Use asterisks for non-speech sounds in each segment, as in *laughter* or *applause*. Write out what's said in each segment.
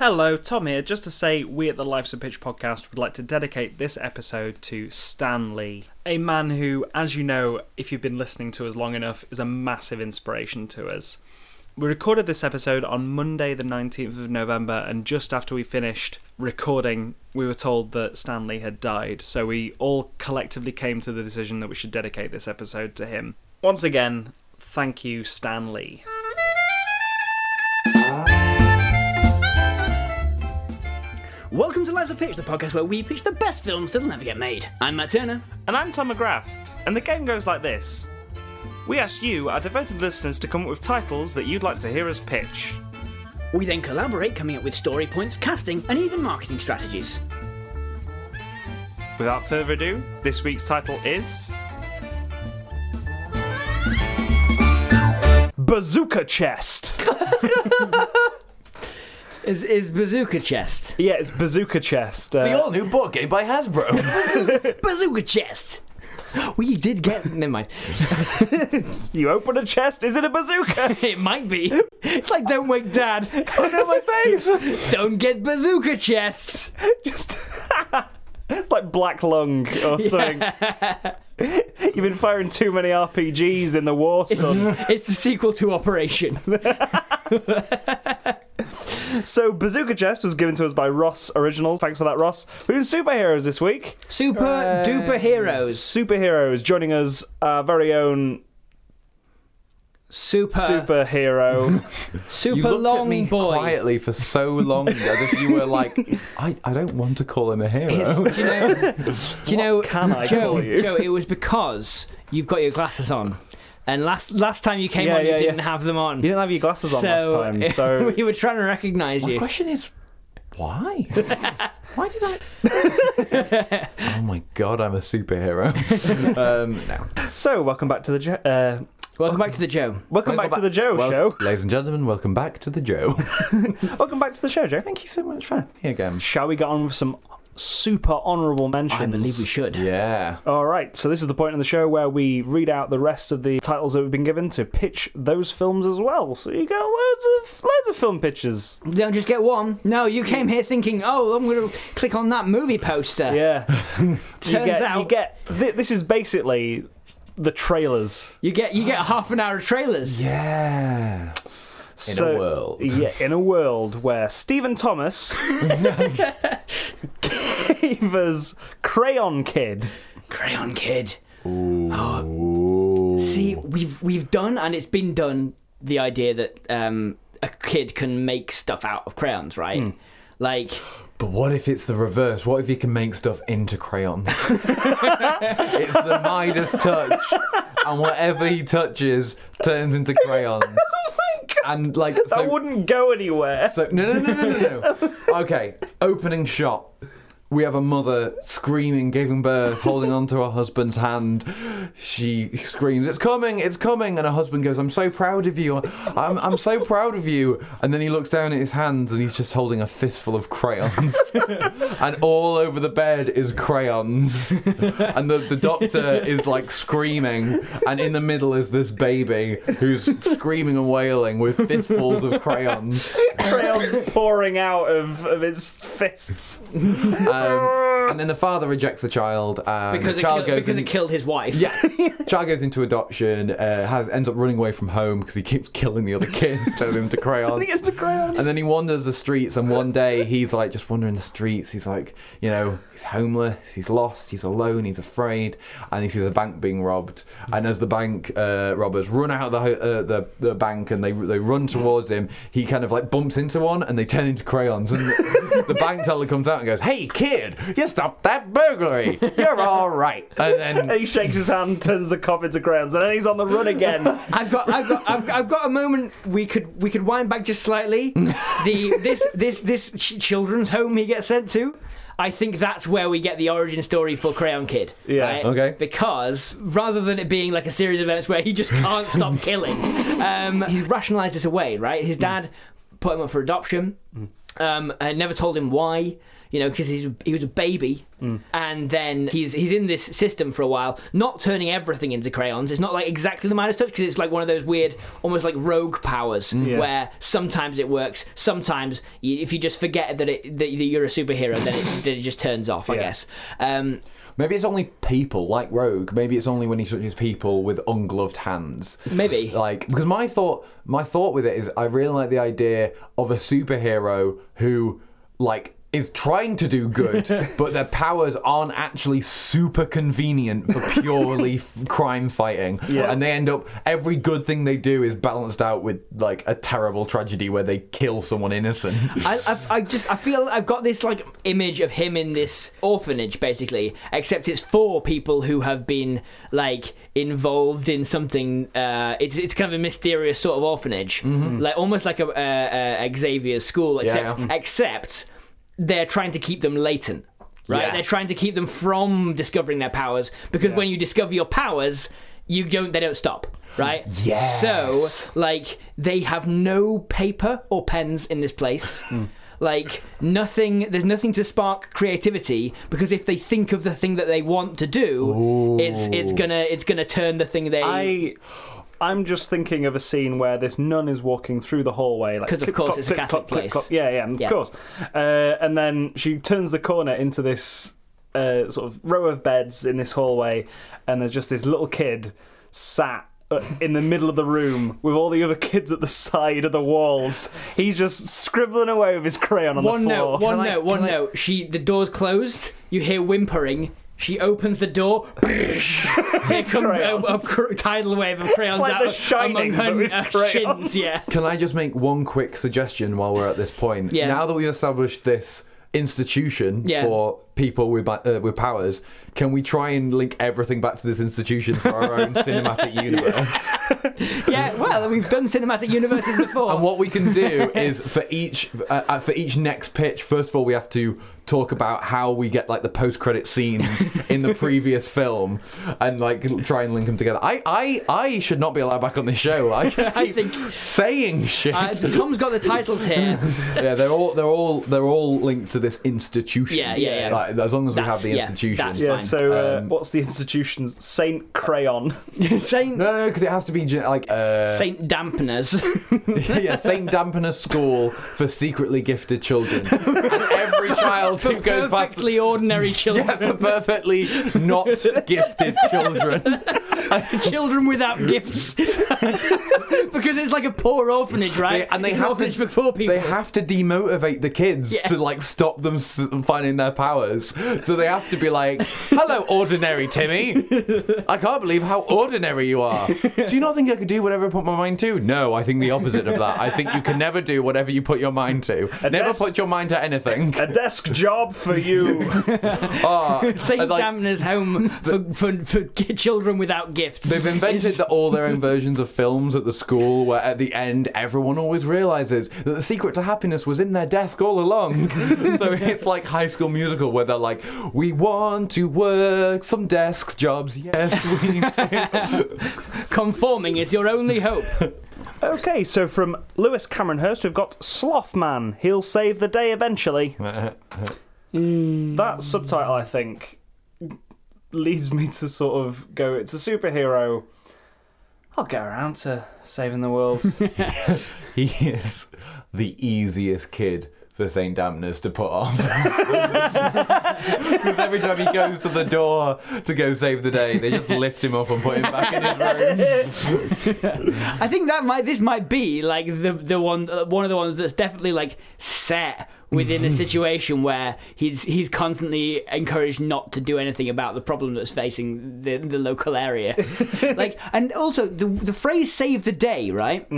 Hello, Tom here. Just to say, we at the Life's a Pitch podcast would like to dedicate this episode to Stan Lee, a man who, as you know, if you've been listening to us long enough, is a massive inspiration to us. We recorded this episode on Monday, the 19th of November, and just after we finished recording, we were told that Stan Lee had died, so we all collectively came to the decision that we should dedicate this episode to him. Once again, thank you, Stan Welcome to Life's a Pitch, the podcast where we pitch the best films that'll never get made. I'm Matt Turner. And I'm Tom McGrath, and the game goes like this. We asked you, our devoted listeners, to come up with titles that you'd like to hear us pitch. We then collaborate, coming up with story points, casting, and even marketing strategies. Without further ado, this week's title is. Bazooka Chest! *laughs* Is is Bazooka Chest? Yeah, it's Bazooka Chest. The Uh, all new board game by Hasbro. *laughs* Bazooka Chest! We did get. Never mind. *laughs* you open a chest, is it a bazooka? *laughs* It might be. It's like Don't Wake Dad. oh no, my face! Don't get Bazooka Chests! Just. it's like Black Lung or something. You've been firing too many RPGs in the war, son. It's the sequel to Operation. So, Bazooka Chest was given to us by Ross Originals. Thanks for that, Ross. We're doing superheroes this week. Super uh, duper heroes. Superheroes joining us, our very own Super. superhero. *laughs* Super you looked long at me boy. quietly for so long as if you were like, I, I don't want to call him a hero. It's- do you know? Do you *laughs* know? can I Joe, call you? Joe, it was because you've got your glasses on, and last last time you came Yeah, on, you yeah, didn't yeah. have them on. you didn't have your glasses on so last time, *laughs* so we were trying to recognise My you. question is, why? *laughs* why did I? *laughs* oh my god, I'm a superhero. um, no. so welcome back to the Jo- uh, Welcome back to the Joe. welcome, back, to the Joe Wel- show. Ladies and gentlemen, welcome back to the Joe. Welcome back to the show, Joe. Thank you so much for here again. Shall we get on with some super honourable mentions? I believe we should. Yeah. All right, so this is the point in the show where we read out the rest of the titles that we've been given to pitch those films as well. So you get loads of loads of film pitches. Don't just get one. No, you came here thinking, oh, I'm going to click on that movie poster. Yeah, *laughs* you Turns get out you get thi- this is basically the trailers. you get you get half an hour of trailers. Yeah. In a world. Yeah, in a world where Stephen Thomas gave us Crayon Kid. Crayon Kid. Ooh. See, we've we've done, and it's been done. The idea that um, a kid can make stuff out of crayons, right? Hmm. Like, But what if it's the reverse? What if you can make stuff into crayons? *laughs* it's the Midas touch, and whatever he touches turns into crayons. And like, That wouldn't go anywhere. so no, no, no, no, no, no. *laughs* Okay, opening shot. We have a mother screaming, giving birth, holding onto her husband's hand. She screams, "It's coming! It's coming!" And her husband goes, "I'm so proud of you. I'm, I'm so proud of you." And then he looks down at his hands, and he's just holding a fistful of crayons. *laughs* and all over the bed is crayons. and the, the doctor is like screaming, and in the middle is this baby who's screaming and wailing with fistfuls of crayons. Crayons pouring out of, of its fists. Um, and then the father rejects the child. And because the it, child kill- goes because in- it killed his wife. Yeah, *laughs* child goes into adoption. Uh, has ends up running away from home because he keeps killing the other kids, *laughs* turning them into crayons. Turning into crayons. And then he wanders the streets, and one day he's like just wandering the streets. He's like, you know, he's homeless, he's lost, he's alone, he's afraid, and he sees a bank being robbed. And as the bank uh, robbers run out of the, uh, the the bank and they they run towards him, he kind of like bumps into one, and they turn into crayons. And the, *laughs* the bank teller comes out and goes, "Hey kid, you stopped that burglary. You're *laughs* all right." And then he shakes his hand, turns the cop into crayons, and then he's on the run again. *laughs* I've got, I've got, I've, I've got a moment. We could, we could wind back just slightly. *laughs* The this, this, this ch- children's home he gets sent to. I think that's where we get the origin story for Crayon Kid. Yeah, right? okay. Because rather than it being like a series of events where he just can't stop killing, um, he's rationalised this away. Right, his dad put him up for adoption. Um, and never told him why. You know, because he's he was a baby, and then he's he's in this system for a while, not turning everything into crayons. It's not like exactly the Midas touch because it's like one of those weird, almost like rogue powers Yeah. where sometimes it works, sometimes you, if you just forget that it that you're a superhero, then it then it just turns off. I Yeah. guess. Um, Maybe it's only people like Rogue. Maybe it's only when he touches people with ungloved hands. maybe. Like because my thought, my thought with it is, I really like the idea of a superhero who, like, is trying to do good, *laughs* but their powers aren't actually super convenient for purely f- *laughs* crime fighting. Yeah. And they end up every good thing they do is balanced out with like a terrible tragedy where they kill someone innocent. *laughs* I, I, I just I feel I've got this like image of him in this orphanage basically, except it's for people who have been like involved in something. Uh, it's it's kind of a mysterious sort of orphanage, like almost like a, a, a Xavier's school, except yeah. except they're trying to keep them latent. Right, Yeah. they're trying to keep them from discovering their powers because when you discover your powers, you don't they don't stop. Right. Yes. So like they have no paper or pens in this place. Hmm. Like nothing, there's nothing to spark creativity because if they think of the thing that they want to do, it's it's gonna it's gonna turn the thing they. I. I'm just thinking of a scene where this nun is walking through the hallway, like 'Cause of click, course clop, it's a click, Catholic clop, click, place. clop. Yeah, yeah, of Yeah. course. Uh, and then she turns the corner into this uh, sort of row of beds in this hallway, and there's just this little kid sat uh, in the middle of the room with all the other kids at the side of the walls. He's just scribbling away with his crayon on one the floor. note, one Can I- note, one can I- note. She the door's closed. You hear whimpering. She opens the door. *laughs* Here comes a, a Crayons. cr- tidal wave of crayons like out The Shining, among but her with uh, crayons. shins. Yeah. Can I just make one quick suggestion while we're at this point? Yeah. Now that we've established this institution Yeah. for people with uh, with powers, can we try and link everything back to this institution for our own *laughs* cinematic universe? *laughs* Yeah. Well, we've done cinematic universes before. And what we can do is for each uh, uh, for each next pitch, first of all, we have to talk about how we get like the post credit scenes in the previous film, and like try and link them together. I I I should not be allowed back on this show. I, *laughs* I think saying shit. uh, Tom's got the titles here. yeah, they're all they're all they're all linked to this institution. Yeah, yeah, yeah. Like, as long as we That's- have the yeah, institution. that's yeah, fine. so uh, Um, what's the institution's Saint Crayon? *laughs* Saint no, no, because it has to be ge- like uh, Saint Dampeners. *laughs* yeah, Saint Dampener School for secretly gifted children, *laughs* and every child who goes back. Perfectly ordinary children. Yeah, for perfectly not gifted children. children without gifts. because it's like a poor orphanage, right? They- and they It's an have orphanage to, for poor people. They have to demotivate the kids Yeah. to like stop them s- finding their powers. So they have to be like, "Hello, ordinary Timmy. I can't believe how ordinary you are. Do you not think I could do whatever I put my mind to? No, I think the opposite of that. I think you can never do whatever you put your mind to. Never desk- put your mind to anything. A desk job for you. *laughs* Ah, oh, Saint and, like, Dampener's home for, for, for children without gifts. They've invented the, *laughs* all their own versions of films at the school where at the end everyone always realizes that the secret to happiness was in their desk all along. *laughs* so it's like High School Musical where they're like, we want to work some desk jobs. Yes, we *laughs* do. Conforming is your only hope. Okay, so from Lewis Cameron Hurst, we've got Slothman. He'll save the day eventually. *laughs* That subtitle, I think, leads me to sort of go. It's a superhero. I'll get around to saving the world. *laughs* he is the easiest kid for St. Damners to put off. *laughs* Because every time he goes to the door to go save the day, they just lift him up and put him back in his room. I think that might this might be like the the one uh, one of the ones that's definitely like set within a *laughs* situation where he's he's constantly encouraged not to do anything about the problem that's facing the the local area. *laughs* like and also the the phrase "save the day," right?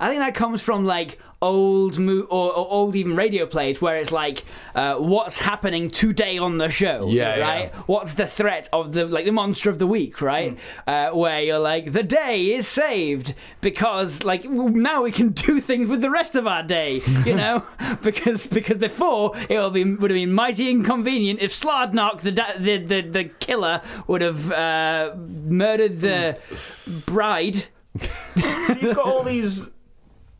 I think that comes from like old mo- or, or old even radio plays where it's like uh, what's happening today on the show Yeah, yeah. right? What's the threat of the like the monster of the week right? Uh, where you're like the day is saved because like now we can *laughs* do things with the rest of our day you know? *laughs* *laughs* Because because before it would be would have been mighty inconvenient if Slardnock the da- the, the the killer would have uh, murdered the bride so you've got all these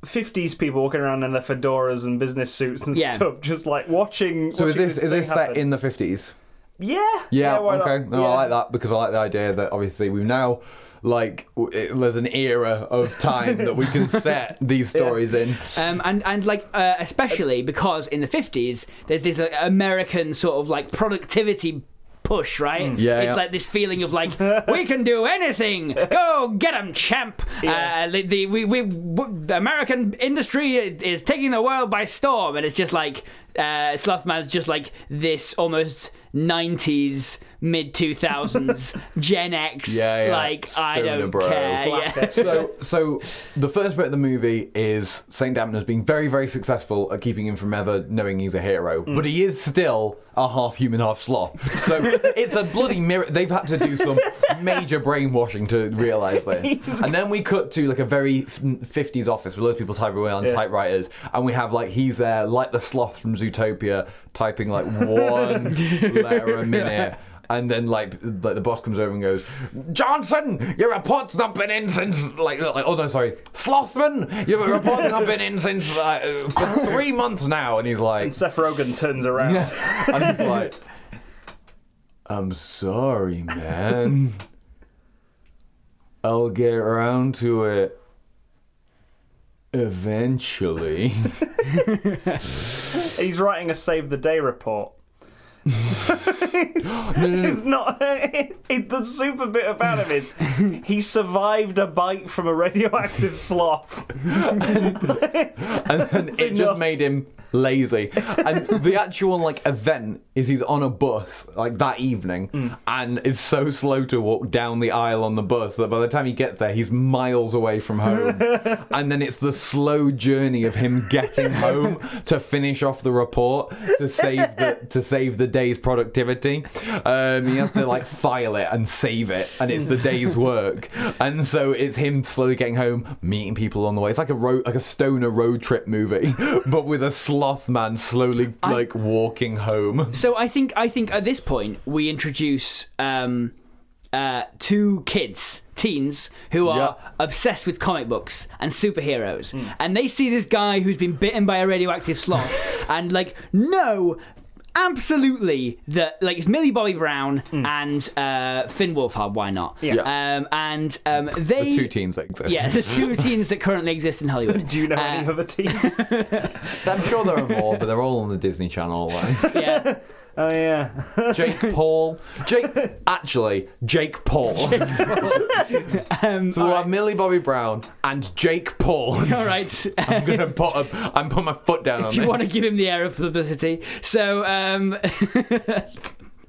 fifties people walking around in their fedoras and business suits and Yeah. stuff, just like watching. So is watching this is thing this set happen. in the fifties? Yeah. Yeah, why not? okay. No, Yeah. I like that because I like the idea that obviously we've now like w- it, there's an era of time that we can *laughs* set these stories in. Um, and and like uh, especially because in the fifties there's this uh, American sort of like productivity push, right? Yeah, it's yeah. like this feeling of like *laughs* we can do anything. Go get 'em, champ. Yeah. Uh, the, the we, we w- the American industry is taking the world by storm, and it's just like uh, Slothman's just like this almost. 90s mid 2000s *laughs* gen x Yeah, yeah. like i don't bro. care yeah. *laughs* So, so the first bit of the movie is Saint Damnus being very, very successful at keeping him from ever knowing he's a hero, but he is still a half human, half sloth. So *laughs* it's a bloody mirror. They've had to do some major brainwashing to realize this. And then we cut to like a very 50s office with loads of people typing away on Yeah. typewriters, and we have like he's there like the sloth from Zootopia, typing like one letter a minute. And then like like the boss comes over and goes, Johnson, your report's not been in since like, like oh no sorry, Slothman, your report's not been in since uh, for three months now, and he's like, And Seth Rogen turns around. and he's like, I'm sorry, man. I'll get around to it eventually. *laughs* He's writing a save the day report. No. *laughs* It's not. *laughs* It, the super bit about him is he survived a bite from a radioactive *laughs* sloth. and then it just made him lazy. And the actual like event is he's on a bus like that evening and is so slow to walk down the aisle on the bus that by the time he gets there he's miles away from home. *laughs* and then it's the slow journey of him getting home to finish off the report to save the to save the day's productivity. Um, he has to like file it and save it and it's the day's work. And so it's him slowly getting home, meeting people on the way. It's like a road like a stoner road trip movie, *laughs* but with a sloth man slowly like walking home. So I think I think at this point we introduce um, uh, two kids, teens, who are Yeah. obsessed with comic books and superheroes, and they see this guy who's been bitten by a radioactive sloth, *laughs* and like no. Absolutely, that like it's Millie Bobby Brown and uh, Finn Wolfhard. Why not? Yeah. Um, and um, they The two teens that exist. yeah, the two *laughs* teens that currently exist in Hollywood. Do you know Uh, any other teams? *laughs* I'm sure there are more, but they're all on the Disney Channel. Like. Yeah. Oh yeah. *laughs* *laughs* Jake Paul. Jake, actually, Jake Paul. Um, so we'll have Millie Bobby Brown and Jake Paul. *laughs* all right. I'm gonna put a, I'm putting my foot down on if you this. want to give him the air of publicity. So, um,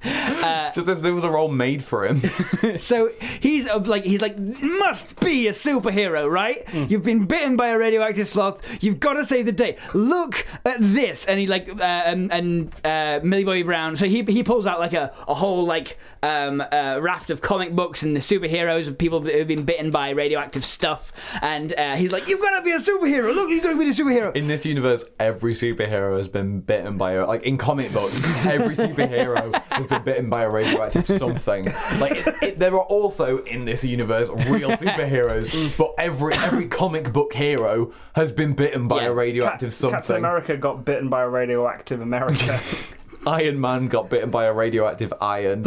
As there was a role made for him. *laughs* so he's uh, like, he's like, must be a superhero, right? You've been bitten by a radioactive sloth. You've got to save the day. Look at this, and he like, uh, and, and uh, Millie Bobby Brown. So he he pulls out like a, a whole like um, uh, raft of comic books and the superheroes of people who've been bitten by radioactive stuff, and uh, he's like, you've got to be a superhero. Look, you've got to be a superhero. In this universe, every superhero has been bitten by a like in comic books. Every superhero *laughs* has been bitten by a radioactive *laughs* something. Like it, it, there are also in this universe real *laughs* superheroes, but every every comic book hero has been bitten by Yeah. a radioactive something. Captain. America got bitten by a radioactive America. *laughs* Iron Man got bitten by a radioactive iron.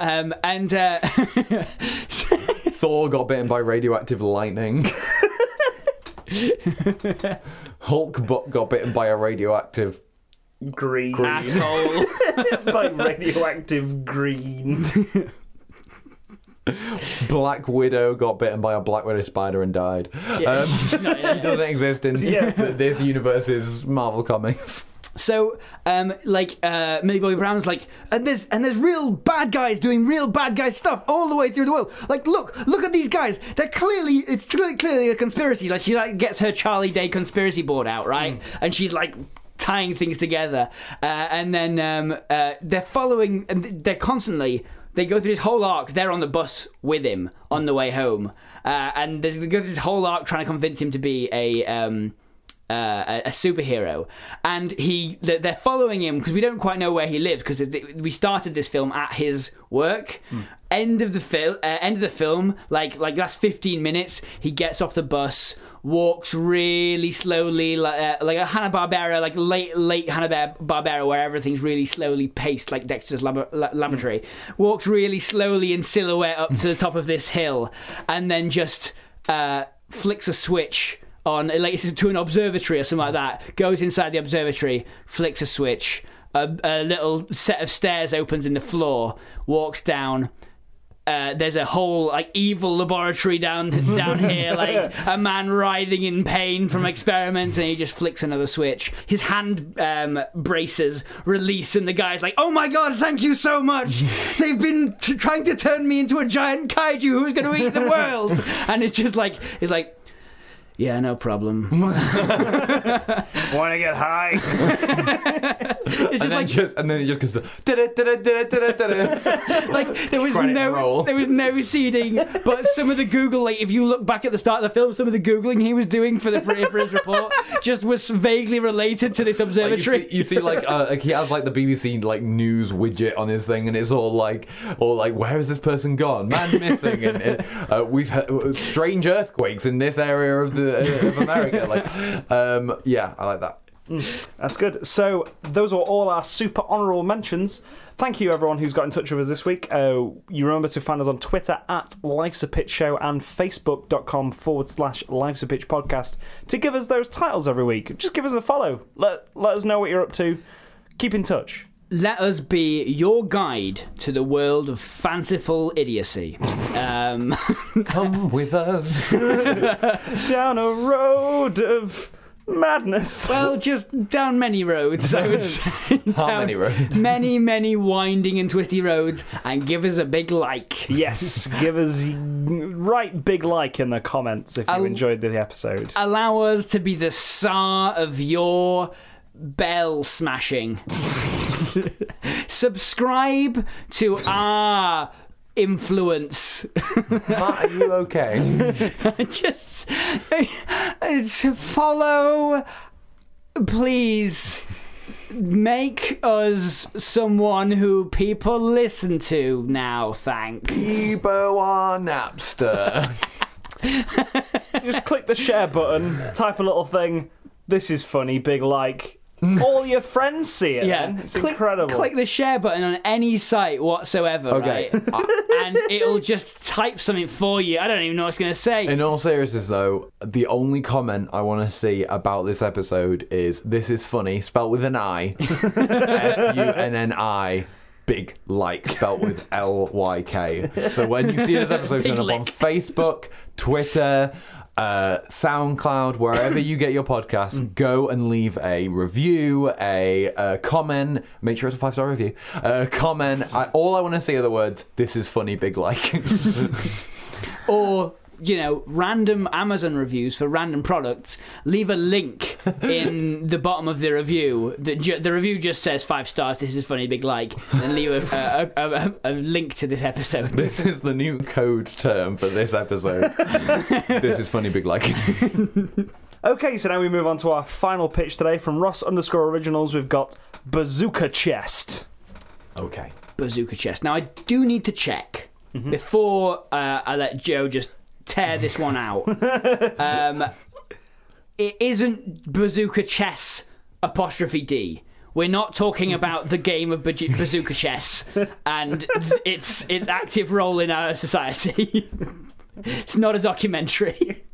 Um, and uh, Thor got bitten by radioactive lightning. Hulk got bitten by a radioactive. Green. asshole. *laughs* by radioactive green. *laughs* Black Widow got bitten by a Black Widow spider and died. Yeah. Um, *laughs* No. She doesn't exist in Yeah. th- this universe's Marvel comics. So, um, like, uh, Millie Bobby Brown's like, and there's and there's real bad guys doing real bad guy stuff all the way through the world. Like, look, look at these guys. They're clearly, it's clearly, clearly a conspiracy. Like, she like gets her Charlie Day conspiracy board out, right? And she's like tying things together, uh, and then um, uh, they're following, and they're constantly. They go through this whole arc. They're on the bus with him on the way home, uh, and they go through this whole arc trying to convince him to be a. Um, uh, a, a superhero, and he they're following him because we don't quite know where he lives because we started this film at his work. End of the film, uh, end of the film, like like last fifteen minutes, he gets off the bus walks really slowly, like, uh, like a Hanna Barbera, like late late Hanna Barbera, where everything's really slowly paced, like Dexter's lab- la- laboratory. Walks really slowly in silhouette up to the top of this hill, and then just uh, flicks a switch on, like to an observatory or something like that. Goes inside the observatory, flicks a switch. A, a little set of stairs opens in the floor. Walks down uh, there's a whole like evil laboratory down down *laughs* here, like a man writhing in pain from experiments, and he just flicks another switch. His hand um, braces release, and the guy's like, "Oh my god, thank you so much! *laughs* They've been t- trying to turn me into a giant kaiju who's going to eat the world." *laughs* and it's just like it's like. Yeah, no problem. *laughs* *laughs* Want to get high? *laughs* It's And just then like just and then it just goes to like there was Credit no roll. there was no seeding, but some of the Google like if you look back at the start of the film, some of the googling he was doing for the for, for his report just was vaguely related to this Like, you, observatory. see, you see, like, uh, like he has like the BBC like news widget on his thing, and it's all like, all like, where has this person gone? Man missing, and, and uh, we've had strange earthquakes in this area of the uh, of America. Like, *laughs* um, yeah, I like that. That's good. So those were all our super honourable mentions. Thank you everyone who's got in touch with us this week. Uh, you remember to find us on Twitter at Life's a Pitch Show and Facebook.com forward slash Life's a Pitch Podcast to give us those titles every week. Just give us a follow. Let let us know what you're up to. Keep in touch. Let us be your guide to the world of fanciful idiocy. Um, *laughs* Come with us. *laughs* Down a road of madness. well, just down many roads, I would *laughs* say. How Down many roads? Many, many winding and twisty roads, and give us a big like. Yes, give us right big like in the comments if you I'll- enjoyed the episode. allow us to be the czar of your bell smashing. Subscribe to our influence. Matt, are you okay? *laughs* Just follow, please. Make us someone who people listen to now, thanks. Bebo on Napster. *laughs* just click the share button, type a little thing. This is funny, big like. *laughs* All your friends see it. Yeah, then. it's click, incredible. Click the share button on any site whatsoever, Okay. right? *laughs* Uh, and it'll just type something for you. I don't even know what it's going to say. In all seriousness, though, the only comment I want to see about this episode is "This is funny," spelt with an I, *laughs* F U N N I, big like, spelt with L Y K. So when you see this episode turn up on. Facebook, Twitter. Uh, SoundCloud, wherever you get your podcasts, go and leave a review, a, uh comment. Make sure it's a five star review. A comment. I, all I want to see are the words "This is funny, big like." *laughs* or you know random amazon reviews for random products leave a link *laughs* in the bottom of the review the, ju- the review just says five stars this is funny big like and leave a, a, a, a, a link to this episode This is the new code term for this episode. *laughs* this is funny, big like. *laughs* Okay, so now we move on to our final pitch today from Ross underscore originals. We've got Bazooka Chest. Okay. bazooka chest now i do need to check before uh, i let joe just tear this one out *laughs* um, it isn't bazooka chess apostrophe d we're not talking about the game of bazooka chess and its its active role in our society. *laughs* it's not a documentary.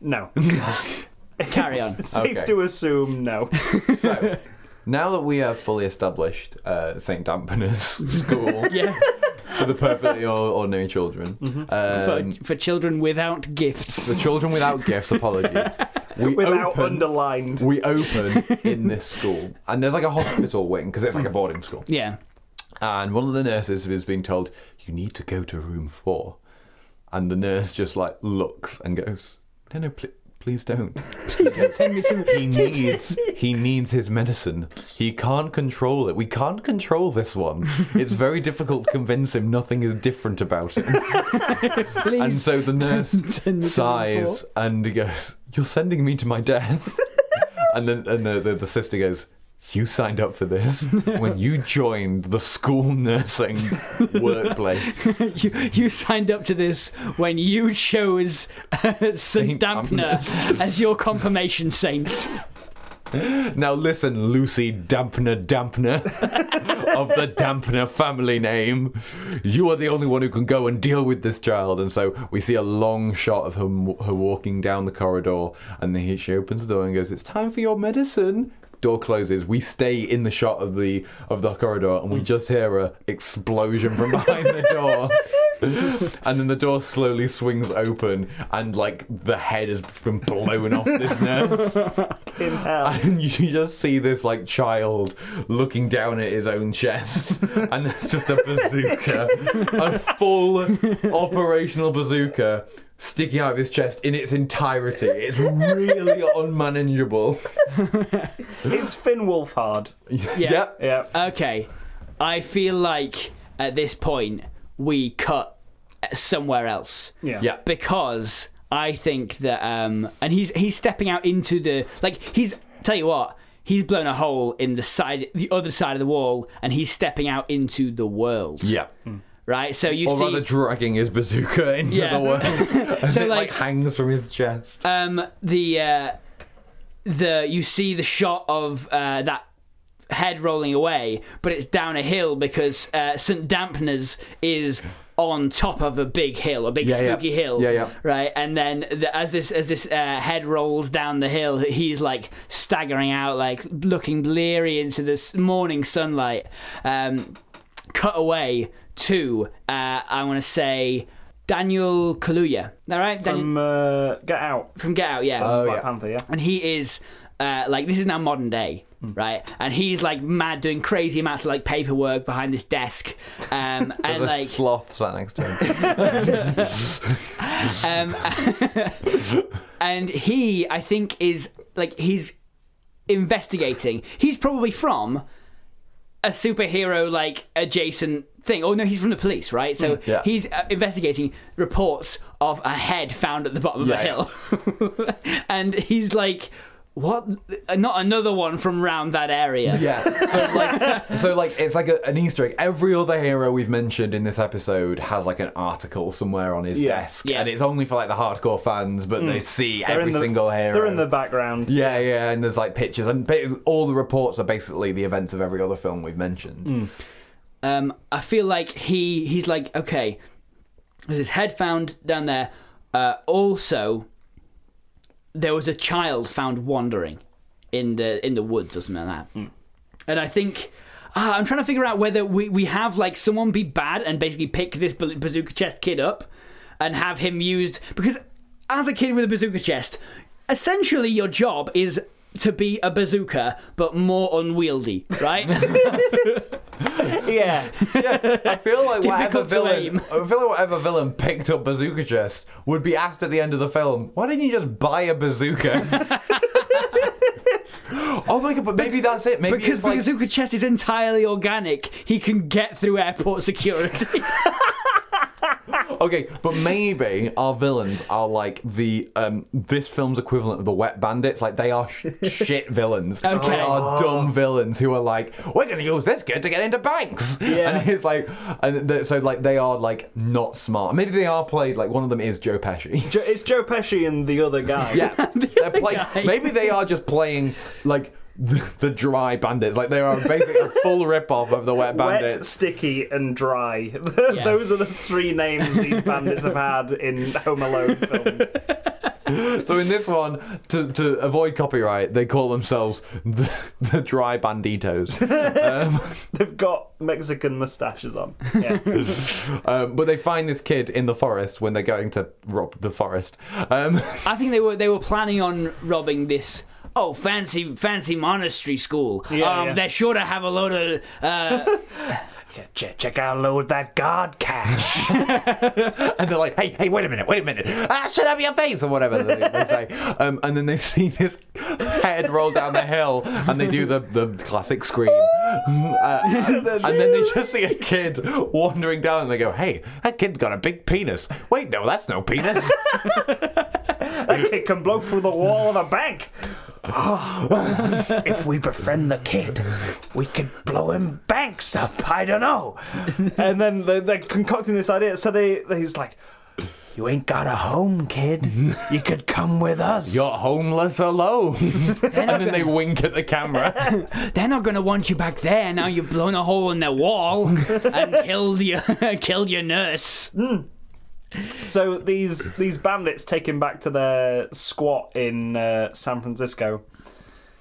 No. *laughs* Carry on. It's safe Okay. to assume no. So, now that we have fully established uh, St. Dampener's School Yeah, for the perfectly or- ordinary children, for, um, for children without gifts. the children without gifts, apologies, *laughs* we Without open, underlined. we open *laughs* in this school. And there's like a hospital wing because it's like a boarding school. Yeah. And one of the nurses is being told, you need to go to room four. And the nurse just like looks and goes, no, no, pl- please don't. Send me some- he needs he needs his medicine. He can't control it. We can't control this one. It's very difficult to convince him nothing is different about it. *laughs* Please. And so the nurse send me to room sighs and goes, "You're sending me to my death." *laughs* and then and the, the, the sister goes, You signed up for this *laughs* when you joined the school nursing *laughs* workplace. you, you signed up to this when you chose uh, St. Dampner as your confirmation saint. *laughs* Now listen, Lucy Dampner Dampner of the Dampner family name. You are the only one who can go and deal with this child. And so we see a long shot of her, her walking down the corridor, and then she opens the door and goes, "It's time for your medicine." Door closes. We stay in the shot of the of the corridor, and we mm. just hear a explosion from behind the door. *laughs* and then the door slowly swings open, and like the head has been blown off this *laughs* nurse. In hell. And you just see this like child looking down at his own chest, *laughs* and there's just a bazooka, a full operational bazooka sticking out of his chest in its entirety. It's really *laughs* unmanageable. It's Finn Wolfhard. Yeah. Yeah. Okay, I feel like at this point we cut somewhere else. Yeah. Yeah. because I think that um and he's he's stepping out into the like he's tell you what he's blown a hole in the side the other side of the wall and he's stepping out into the world Yeah. Right so you Or see rather, dragging his bazooka *laughs* into Yeah. the world. *laughs* *laughs* So, it like like- hangs from his chest. um the uh the you see the shot of uh that head rolling away but it's down a hill because uh St Dampners is on top of a big hill a big Yeah, yeah. spooky hill Yeah, yeah. right and then the, as this as this uh, head rolls down the hill he's like staggering out like looking bleary into this morning sunlight um cut away to uh i want to say daniel kaluuya all right daniel, From uh, Get Out. from get out yeah Oh, Black yeah. Panther, yeah. and he is uh, like this is now modern day right and he's like mad doing crazy amounts of like paperwork behind this desk um *laughs* and There's a like sloth sat next to him. *laughs* um *laughs* and he i think is like he's investigating he's probably from a superhero like adjacent thing. Oh no he's from the police right? So Mm, yeah. he's uh, investigating reports of a head found at the bottom of Yeah, a hill. *laughs* And he's like what not another one from round that area Yeah. *laughs* So like, *laughs* so like, it's like a, an Easter egg. Every other hero we've mentioned in this episode has like an article somewhere on his Yeah. desk, Yeah. and it's only for like the hardcore fans, but they see They're every the, single hero. They're in the background. Yeah, yeah, and there's like pictures, and all the reports are basically the events of every other film we've mentioned. um, I feel like he he's like okay, there's his head found down there. Uh, also, there was a child found wandering in the in the woods or something like that. And I think ah, I'm trying to figure out whether we, we have like someone be bad and basically pick this bazooka chest kid up and have him used because as a kid with a bazooka chest, essentially your job is to be a bazooka but more unwieldy, right? *laughs* Yeah. yeah. I feel like whatever Difficult to villain, aim. I feel like whatever villain picked up Bazooka Chest would be asked at the end of the film, "Why didn't you just buy a bazooka?" *laughs* oh my god! But maybe that's it. Maybe Because it's like, Bazooka Chest is entirely organic, he can get through airport security. *laughs* *laughs* Okay, but maybe our villains are like the um this film's equivalent of the Wet Bandits. Like they are sh- shit villains. *laughs* Okay. They are dumb villains who are like, we're gonna use this kid to get into banks. *laughs* Yeah. And it's like, and th- so like they are like not smart. Maybe they are played like one of them is Joe Pesci. Jo- it's Joe Pesci and the other guy. Yeah, they're guy. maybe they are just playing like the, *laughs* the dry bandits. Like they are basically a full rip off of the Wet bandits. Wet, Bandits. sticky, and dry. *laughs* Those are the three names these bandits have had in Home Alone film. *laughs* So in this one, to, to avoid copyright, they call themselves the, the Dry Banditos. They've got Mexican mustaches on. Yeah. um, but they find this kid in the forest when they're going to rob the forest. Um, I think they were they were planning on robbing this. Oh, fancy, fancy monastery school. Yeah, um, yeah. They're sure to have a load of. Uh, *laughs* check, check out load of that God cash. *laughs* and they're like, hey, hey, wait a minute, wait a minute. Ah, shut up your face, or whatever they, they say. *laughs* Um, and then they see this head roll down the hill, and they do the, the classic scream. Uh, and then they just see a kid wandering down, and they go, hey, that kid's got a big penis. Wait, no, that's no penis. that kid can blow through the wall of a bank. *laughs* if we befriend the kid, we could blow him banks up. I don't know. *laughs* and then they're, they're concocting this idea. So they, they he's like, "You ain't got a home, kid. You could come with us." You're homeless alone. *laughs* and then they wink at the camera. They're not going to want you back there now you've blown a hole in their wall and killed your killed your nurse. Hmm. So these these bandits take him back to their squat in uh, San Francisco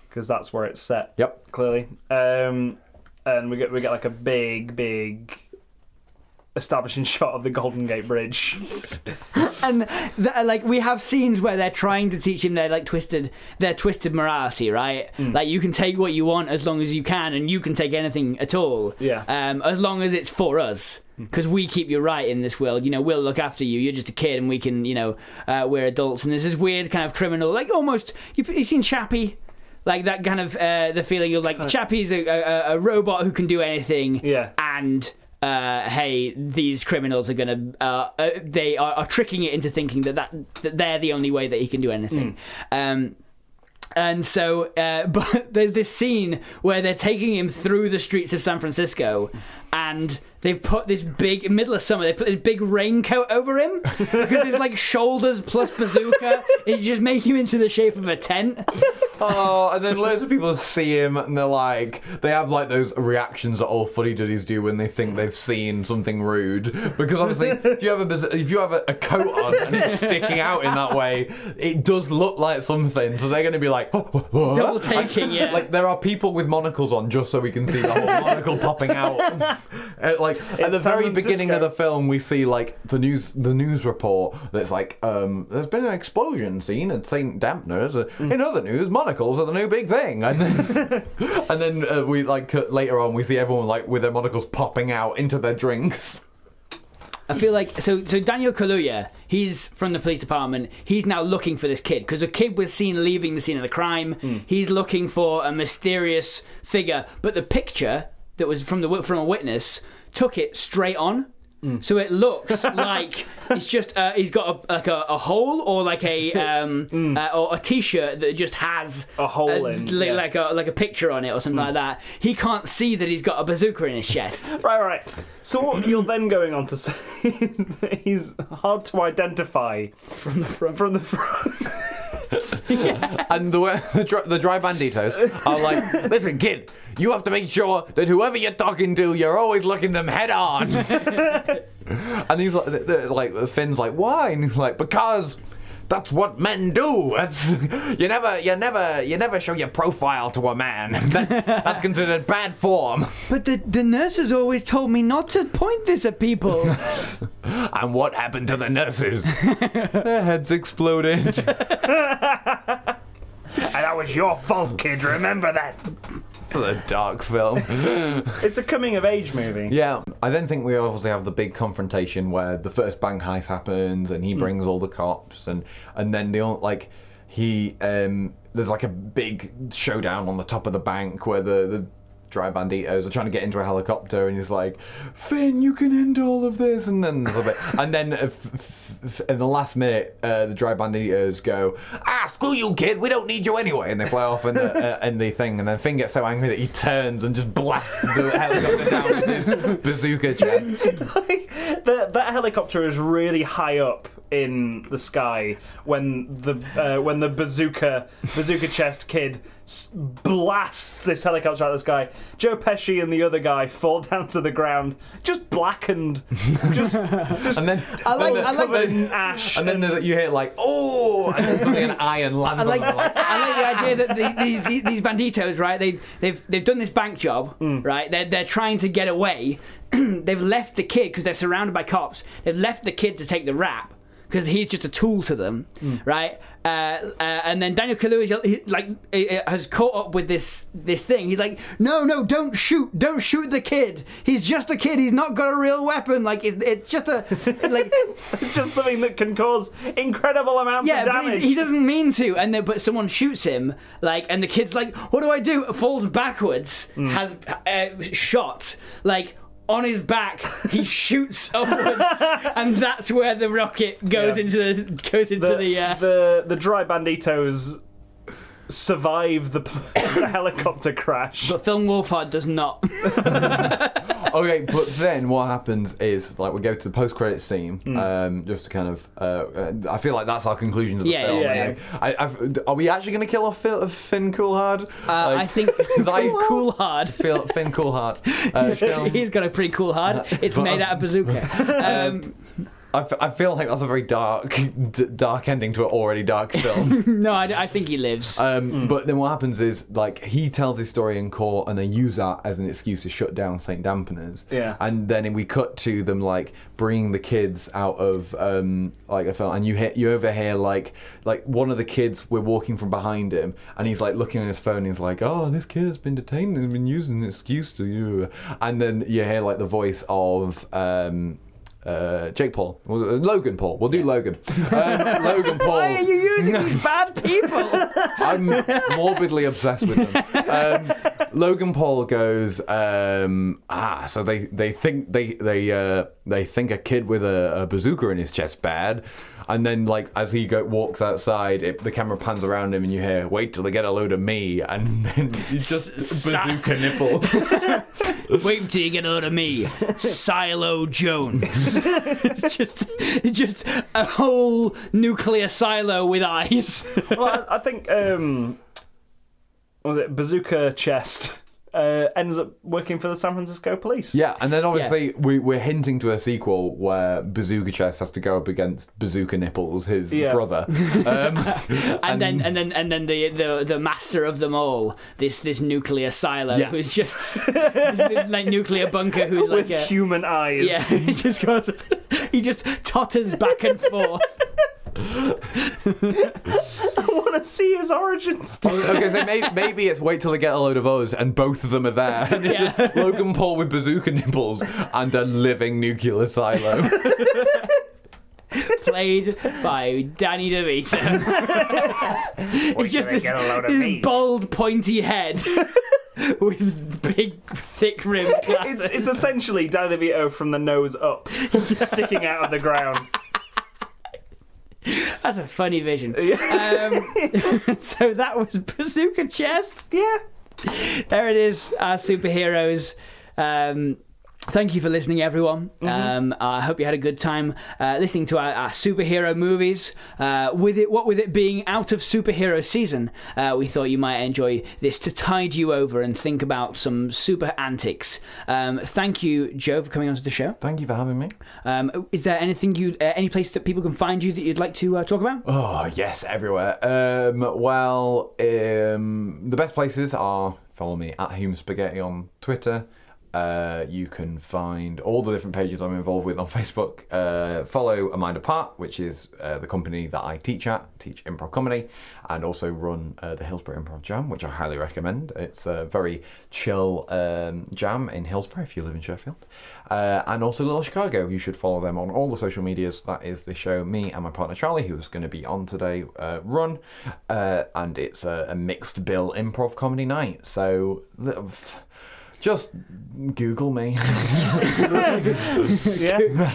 because that's where it's set. Yep. clearly. Um, and we get we get like a big big establishing *laughs* shot of the Golden Gate Bridge. *laughs* And th- like we have scenes where they're trying to teach him their like twisted their twisted morality, right? Like you can take what you want as long as you can, and you can take anything at all. Yeah. Um, as long as it's for us. Because we keep you right in this world, you know, we'll look after you. You're just a kid, and we can, you know, uh, we're adults. And there's this weird kind of criminal, like almost. You've, you've seen Chappie, like that kind of uh, the feeling of like Chappie's a, a, a robot who can do anything. Yeah. And uh, hey, these criminals are gonna uh, uh, they are, are tricking it into thinking that, that that they're the only way that he can do anything. Um, and so, uh, *laughs* but there's this scene where they're taking him through the streets of San Francisco, and they've put this big middle of summer. They put this big raincoat over him because his like shoulders plus bazooka is just make him into the shape of a tent. Oh, and then loads of people see him and they're like, they have like those reactions that all footy duddies do when they think they've seen something rude. Because obviously, if you have a baz- if you have a, a coat on and it's sticking out in that way, it does look like something. So they're going to be like, what? Double taking, yeah. Like there are people with monocles on just so we can see the whole monocle popping out. *laughs* Uh, like at the San very beginning of the film, we see like the news the news report that's like, um, there's been an explosion scene at St. Dampner's. Uh, In other news, monocles are the new big thing. And then, *laughs* and then uh, we like cut- later on we see everyone like with their monocles popping out into their drinks. I feel like so. So Daniel Kaluuya, he's from the police department. He's now looking for this kid because a kid was seen leaving the scene of the crime. He's looking for a mysterious figure, but the picture that was from the from a witness took it straight on. So it looks *laughs* like it's just uh, he's got a, like a, a hole or like a *laughs* um, uh, or a t-shirt that just has A hole in, li- yeah. like a like a picture on it or something like that. He can't see that he's got a bazooka in his chest. *laughs* right, right. So what you're then going on to say is that he's hard to identify from the front. from the front. *laughs* And the way, the, dry, the dry banditos are like, listen, kid, you have to make sure that whoever you're talking to, you're always looking them head on. *laughs* and he's like, like Finn's like, why? And he's like, because. That's what men do. That's *laughs* you never, you never, you never show your profile to a man. *laughs* That's, that's considered bad form. But the, the nurses always told me not to point this at people. *laughs* And what happened to the nurses? Their heads exploded. And that was your fault, kid. Remember that. It's a dark film. *laughs* It's a coming of age movie. Yeah, I then think we obviously have the big confrontation where the first bank heist happens and he brings all the cops and and then they all like he um there's like a big showdown on the top of the bank where the the dry banditos are trying to get into a helicopter and he's like Finn you can end all of this and then a bit and then f- f- f- in the last minute uh, the dry banditos go ah screw you kid we don't need you anyway and they fly off in the, *laughs* uh, in the thing and then Finn gets so angry that he turns and just blasts the helicopter down with his bazooka jet. *laughs* Like, the, that helicopter is really high up in the sky when the uh, when the bazooka bazooka chest kid s- blasts this helicopter out of the sky. Joe Pesci and the other guy fall *laughs* down to the ground, just blackened, just, *laughs* just and then I like- then, I like- covered in ash. and then there's- you hear like oh and then something an iron lands I like, on them like I like the idea that the, these, these these banditos, right? They they've they've done this bank job, mm. right? They're they're trying to get away. *clears throat* they've left the kid because they're surrounded by cops. They've left the kid to take the rap because he's just a tool to them, right? Uh, uh, and then Daniel Kaluuya he, like he- uh, has caught up with this this thing. He's like, no, no, don't shoot, don't shoot the kid. He's just a kid. He's not got a real weapon. Like it's, it's just a *laughs* like it's just something that can cause incredible amounts yeah, of but damage. he, he doesn't mean to, and then but someone shoots him, like, and the kid's like, "What do I do?" Falls backwards, Hmm. has uh, shot like on his back. He *laughs* shoots upwards, and that's where the rocket goes Yeah. into the goes into the, the. uh, the the dry banditos survive the, the *coughs* helicopter crash. But Film Wolfhard does not. *laughs* okay, but then what happens is like we go to the post credit scene, Hmm. um, just to kind of. Uh, uh, I feel like that's our conclusion to the Yeah, film. yeah, anyway. I, I've, are we actually going to kill off Phil, Finn Coolhard? Uh, I think *laughs* I- cool hard. Phil, Finn Coolhard. Uh, film- *laughs* He's got a pretty cool hard. It's made out of bazooka. Um, I, f- I feel like that's a very dark, *laughs* d- dark ending to an already dark *laughs* film. no, I, I think he lives. Um, But then what happens is, like, he tells his story in court, and they use that as an excuse to shut down St. Dampeners. Yeah. And then we cut to them like bringing the kids out of um, like a film, and you hear you overhear like like one of the kids. We're walking from behind him, and he's like looking at his phone. And he's like, "Oh, this kid has been detained and been using an excuse to you." And then you hear like the voice of. Um, uh, Jake Paul, uh, Logan Paul. We'll do Logan. Um, *laughs* Logan Paul. Why are you using these bad people? *laughs* I'm morbidly obsessed with them. Um, Logan Paul goes, um, ah, so they, they think they they uh, they think a kid with a, a bazooka in his chest bad, and then like as he go, walks outside, it, the camera pans around him and you hear, wait till they get a load of me, and then *laughs* he's just bazooka nipples. Wait till you get a load of me, Silo Jones. it's *laughs* just, it's just a whole nuclear silo with eyes. well, I, I think um, what was it Bazooka Chest uh, ends up working for the San Francisco police. Yeah, and then obviously we, we're hinting to a sequel where Bazooka Chest has to go up against Bazooka Nipples, his Yeah. brother. *laughs* Um, *laughs* and then and then and then the, the the master of them all, this this nuclear silo, Yeah. who's just *laughs* this, like nuclear bunker, who's with like a, human eyes. yeah, he just goes, he just totters back and forth. *laughs* I want to see his origin story. okay, so maybe, maybe it's wait till they get a load of us and both of them are there. And it's *laughs* Yeah. just *laughs* Logan Paul with bazooka nipples and a living nuclear silo. played by Danny DeVito. it's just this, get a load of this bold, pointy head with big, thick rimmed glasses. It's, it's essentially Danny DeVito from the nose up, sticking out of the ground. *laughs* That's a funny vision. *laughs* Um, *laughs* so that was Bazooka Chest. yeah. There it is, our superheroes. Um, Thank you for listening, everyone. Um, I hope you had a good time uh, listening to our, our superhero movies. Uh, with it, what with it being out of superhero season, uh, we thought you might enjoy this to tide you over and think about some super antics. Um, thank you, Joe, for coming onto the show. Thank you for having me. Um, is there anything you, uh, any place that people can find you that you'd like to uh, talk about? Oh, yes, everywhere. Um, well, um, the best places are follow me at Hume Spaghetti on Twitter. Uh, you can find all the different pages I'm involved with on *laughs* Facebook. Uh, follow A Mind Apart, which is uh, the company that I teach at, teach improv comedy, and also run uh, the Hillsborough Improv Jam, which I highly recommend. It's a very chill um, jam in Hillsborough if you live in Sheffield. Uh, and also Little Chicago, you should follow them on all the social medias. That is the show me and my partner Charlie, who's going to be on today, run. And it's a, a mixed bill improv comedy night. So. li- Just Google me. *laughs* Yeah.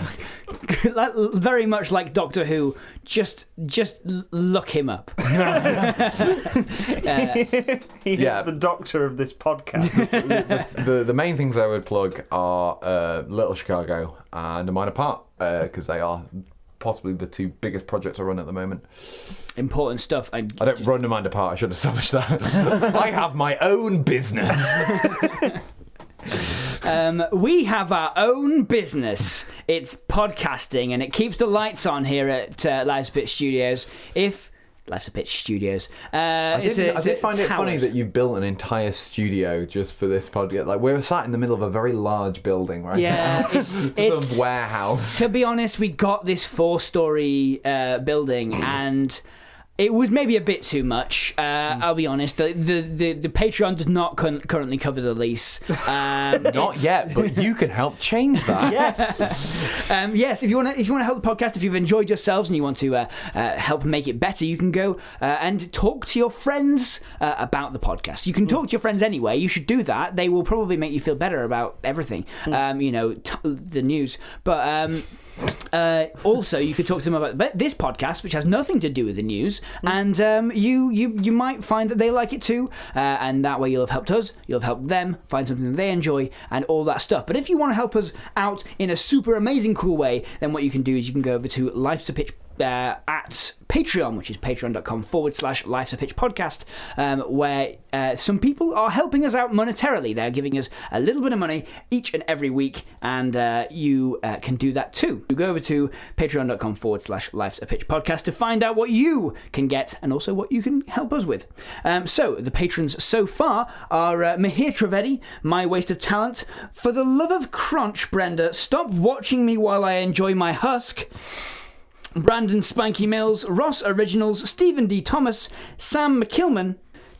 *laughs* Very much like Doctor Who. Just, just look him up. *laughs* He Yeah. is the doctor of this podcast. the the main things I would plug are uh, Little Chicago and A Mind Apart because they are possibly the two biggest projects I run at the moment. Important stuff. I, I don't run A Mind Apart. I should have establish that. I have my own business. Um, we have our own business. It's podcasting, and it keeps the lights on here at uh, Live Pitch Studios. If Live Pitch Studios, uh, I did, a- I did a find it funny that you built an entire studio just for this podcast. Like we're sat in the middle of a very large building right Yeah, now. *laughs* it's- it's- *laughs* a warehouse. To be honest, we got this four-story uh, building, and it was maybe a bit too much. Uh, Mm. I'll be honest. The, the the the Patreon does not con- currently cover the lease. Um, *laughs* Not yet, but you can help change that. *laughs* yes. Um, yes, if you want to, if you want to help the podcast, if you've enjoyed yourselves and you want to uh, uh, help make it better, you can go uh, and talk to your friends uh, about the podcast. You can talk to your friends anyway. You should do that. They will probably make you feel better about everything. Um, you know, t- the news, but. Um, uh, also, you could talk to them about this podcast, which has nothing to do with the news. And um, you you you might find that they like it too, uh, and that way you'll have helped us, you'll have helped them find something that they enjoy, and all that stuff. But if you want to help us out in a super amazing cool way, then what you can do is you can go over to Life's a Pitch uh, at Patreon, which is patreon.com forward slash Life's a Pitch podcast, um, where uh, some people are helping us out monetarily. They're giving us a little bit of money each and every week, and uh, you uh, can do that too. You go over to patreon.com forward slash Life's a Pitch podcast to find out what you can get and also what you can help us with. Um, so, the patrons so far are uh, Mahir Trivedi, My Waste of Talent. For the love of crunch, Brenda, stop watching me while I enjoy my husk. Brandon Spanky Mills, Ross Originals, Stephen D. Thomas, Sam McKilman.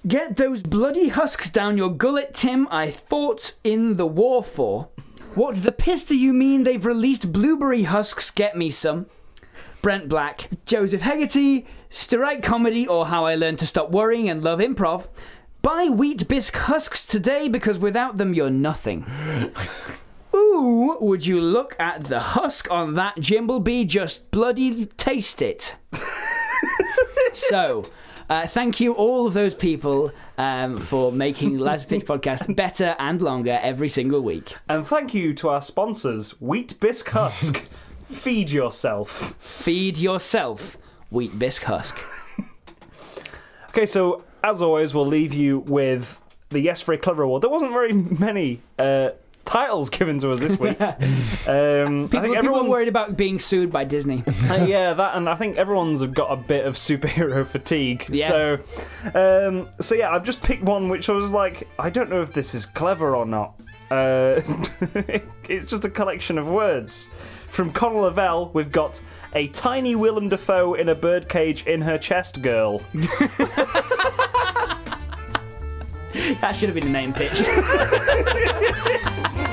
Get those bloody husks down your gullet, Tim. I fought in the war for. What the piss do you mean they've released blueberry husks? Get me some. Brent Black, Joseph Hegarty, Strike Comedy or How I Learned to Stop Worrying and Love Improv. Buy wheat bisque husks today because without them you're nothing. *laughs* Would you look at the husk on that Jimbleby? Just bloody taste it. *laughs* so, uh, thank you all of those people um, for making Last Pitch podcast better and longer every single week. And thank you to our sponsors, Wheat Bisque Husk. *laughs* Feed yourself. Feed yourself wheat bisque husk. *laughs* Okay, so as always, we'll leave you with the Yes Very Clever Award. There wasn't very many uh, titles given to us this week. *laughs* um, I think people everyone's worried about being sued by Disney. *laughs* Uh, yeah, that, and I think everyone's got a bit of superhero *laughs* fatigue. Yeah. So, um, so yeah, I've just picked one which I was like, I don't know if this is clever or not. Uh, it's just a collection of words. From Conor Lavelle, we've got a tiny Willem Dafoe in a birdcage in her chest girl. That should have been the name pitch. *laughs*